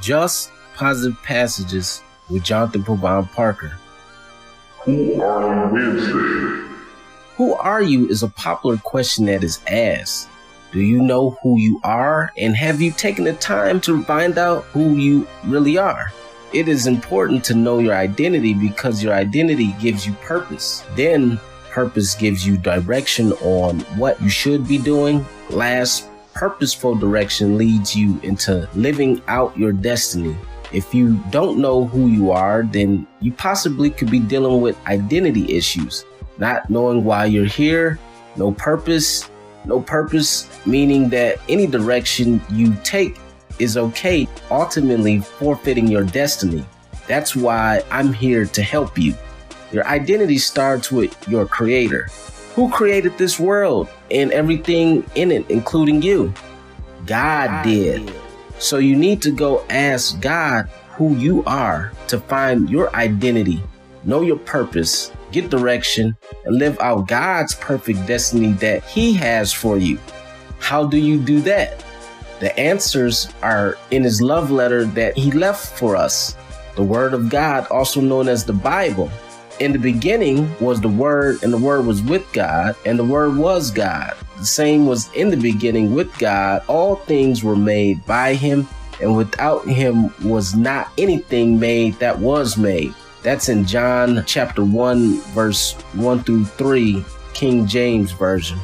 Just Positive Passages with Jonathan Provine Parker. Who are you Wednesday? Who are you is a popular question that is asked. Do you know who you are? And have you taken the time to find out who you really are? It is important to know your identity because your identity gives you purpose. Then, purpose gives you direction on what you should be doing. Last, purposeful direction leads you into living out your destiny. If you don't know who you are, then you possibly could be dealing with identity issues, not knowing why you're here, no purpose. No purpose, meaning that any direction you take is okay, ultimately forfeiting your destiny. That's why I'm here to help you. Your identity starts with your creator. Who created this world and everything in it, including you? God did. So you need to go ask God who you are to find your identity, know your purpose, get direction, and live out God's perfect destiny that He has for you. How do you do that? The answers are in His love letter that He left for us, the Word of God, also known as the Bible. In the beginning was the Word, and the Word was with God, and the Word was God. The same was in the beginning with God. All things were made by Him, and without Him was not anything made that was made. That's in John chapter 1, verse 1 through 3, King James Version.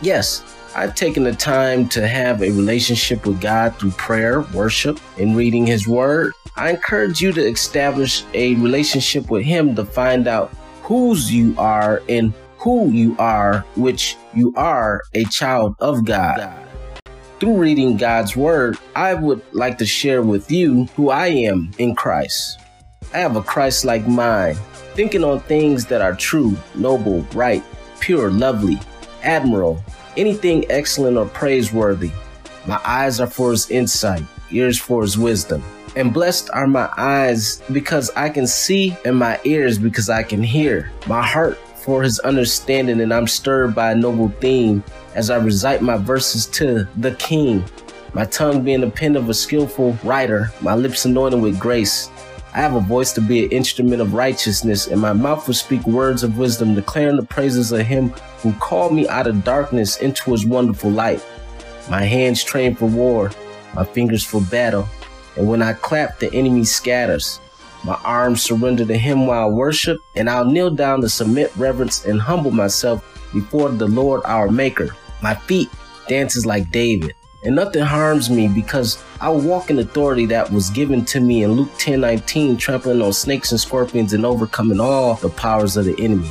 Yes, I've taken the time to have a relationship with God through prayer, worship, and reading His Word. I encourage you to establish a relationship with Him to find out whose you are and who you are, which you are a child of God. Through reading God's Word, I would like to share with you who I am in Christ. I have a Christ like mind, thinking on things that are true, noble, right, pure, lovely, admirable, anything excellent or praiseworthy. My eyes are for his insight, ears for his wisdom. And blessed are my eyes because I can see, and my ears because I can hear. My heart for his understanding, and I'm stirred by a noble theme as I recite my verses to the King. My tongue being the pen of a skillful writer, my lips anointed with grace. I have a voice to be an instrument of righteousness, and my mouth will speak words of wisdom, declaring the praises of him who called me out of darkness into his wonderful light. My hands trained for war, my fingers for battle, and when I clap, the enemy scatters. My arms surrender to him while I worship, and I'll kneel down to submit reverence and humble myself before the Lord our Maker. My feet dances like David, and nothing harms me because I walk in authority that was given to me in Luke 10 19, trampling on snakes and scorpions and overcoming all the powers of the enemy.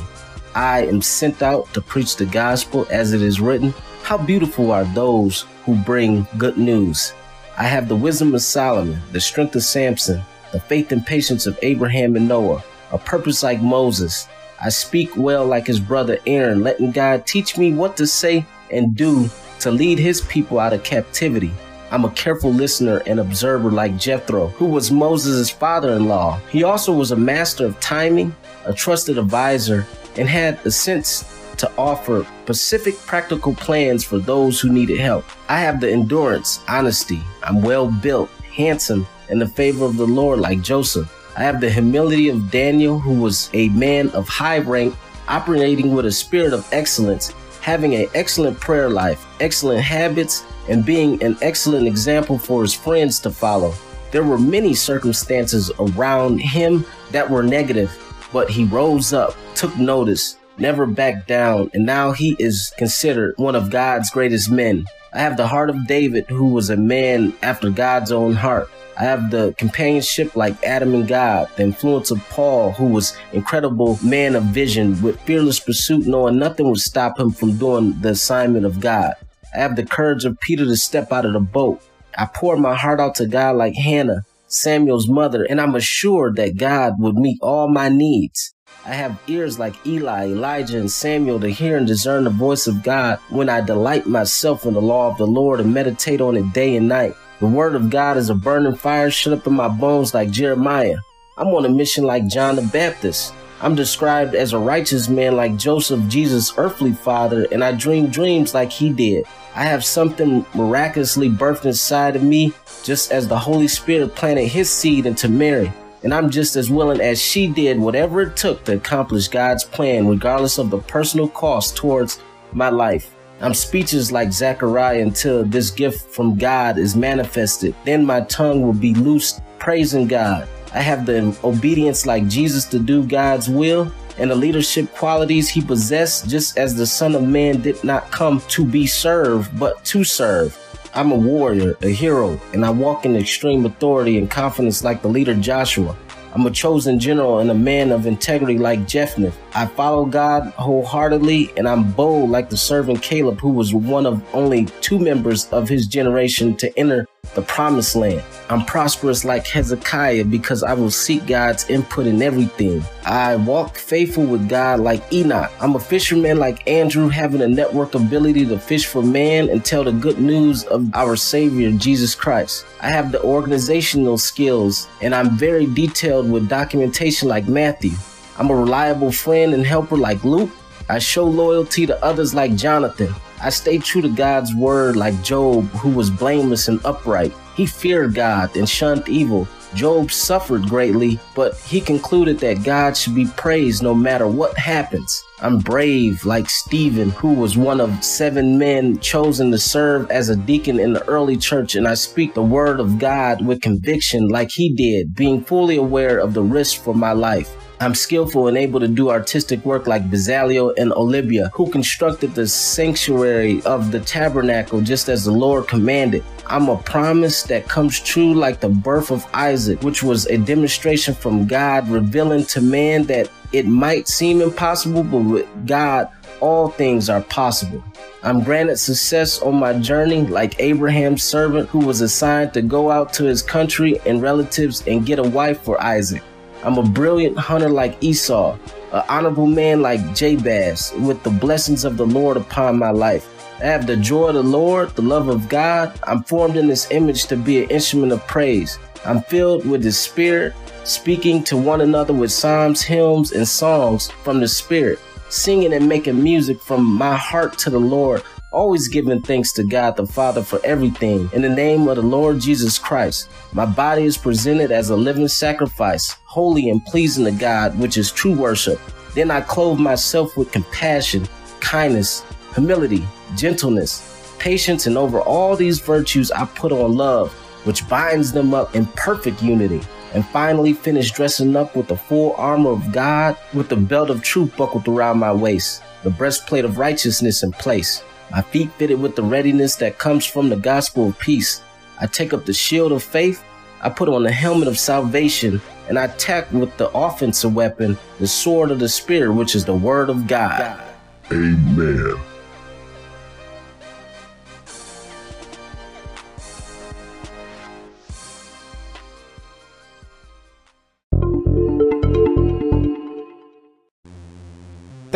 I am sent out to preach the gospel as it is written. How beautiful are those who bring good news. I have the wisdom of Solomon, the strength of Samson, the faith and patience of Abraham and Noah, a purpose like Moses. I speak well like his brother Aaron, letting God teach me what to say and do to lead his people out of captivity. I'm a careful listener and observer like Jethro, who was Moses' father in law. He also was a master of timing, a trusted advisor, and had the sense to offer specific practical plans for those who needed help. I have the endurance, honesty, I'm well built, handsome, and the favor of the Lord like Joseph. I have the humility of Daniel, who was a man of high rank, operating with a spirit of excellence, having an excellent prayer life, excellent habits, and being an excellent example for his friends to follow. There were many circumstances around him that were negative, but he rose up, took notice, never backed down, and now he is considered one of God's greatest men. I have the heart of David, who was a man after God's own heart. I have the companionship like Adam and God, the influence of Paul, who was incredible man of vision with fearless pursuit, knowing nothing would stop him from doing the assignment of God. I have the courage of Peter to step out of the boat. I pour my heart out to God like Hannah, Samuel's mother, and I'm assured that God would meet all my needs. I have ears like Eli, Elijah, and Samuel to hear and discern the voice of God when I delight myself in the law of the Lord and meditate on it day and night. The word of God is a burning fire shut up in my bones like Jeremiah. I'm on a mission like John the Baptist. I'm described as a righteous man like Joseph, Jesus' earthly father, and I dream dreams like he did. I have something miraculously birthed inside of me, just as the Holy Spirit planted his seed into Mary. And I'm just as willing as she did whatever it took to accomplish God's plan, regardless of the personal cost towards my life. I'm speechless like Zechariah until this gift from God is manifested. Then my tongue will be loosed praising God. I have the obedience like Jesus to do God's will and the leadership qualities he possessed, just as the Son of Man did not come to be served, but to serve. I'm a warrior, a hero, and I walk in extreme authority and confidence like the leader Joshua. I'm a chosen general and a man of integrity like Jephthah. I follow God wholeheartedly and I'm bold like the servant Caleb, who was one of only two members of his generation to enter the promised land. I'm prosperous like Hezekiah because I will seek God's input in everything. I walk faithful with God like Enoch. I'm a fisherman like Andrew, having a network ability to fish for man and tell the good news of our Savior, Jesus Christ. I have the organizational skills and I'm very detailed with documentation like Matthew. I'm a reliable friend and helper like Luke. I show loyalty to others like Jonathan. I stay true to God's word like Job, who was blameless and upright. He feared God and shunned evil. Job suffered greatly, but he concluded that God should be praised no matter what happens. I'm brave like Stephen, who was one of seven men chosen to serve as a deacon in the early church, and I speak the word of God with conviction like he did, being fully aware of the risk for my life. I'm skillful and able to do artistic work like Bezalel and Oholiab, who constructed the sanctuary of the tabernacle just as the Lord commanded. I'm a promise that comes true like the birth of Isaac, which was a demonstration from God revealing to man that it might seem impossible, but with God, all things are possible. I'm granted success on my journey like Abraham's servant who was assigned to go out to his country and relatives and get a wife for Isaac. I'm a brilliant hunter like Esau, an honorable man like Jabez, with the blessings of the Lord upon my life. I have the joy of the Lord, the love of God. I'm formed in this image to be an instrument of praise. I'm filled with the Spirit, speaking to one another with psalms, hymns, and songs from the Spirit, singing and making music from my heart to the Lord always giving thanks to God the Father for everything in the name of the Lord Jesus Christ. My body is presented as a living sacrifice, holy and pleasing to God, which is true worship. Then I clothe myself with compassion, kindness, humility, gentleness, patience, and over all these virtues I put on love, which binds them up in perfect unity. And finally, finish dressing up with the full armor of God, with the belt of truth buckled around my waist, the breastplate of righteousness in place my feet fitted with the readiness that comes from the gospel of peace. I take up the shield of faith. I put on the helmet of salvation and I attack with the offensive weapon, the sword of the Spirit, which is the word of God. Amen.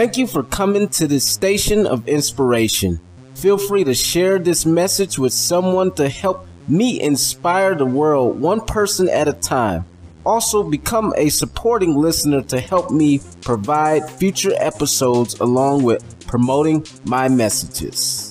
Thank you for coming to this station of inspiration. Feel free to share this message with someone to help me inspire the world one person at a time. Also, become a supporting listener to help me provide future episodes along with promoting my messages.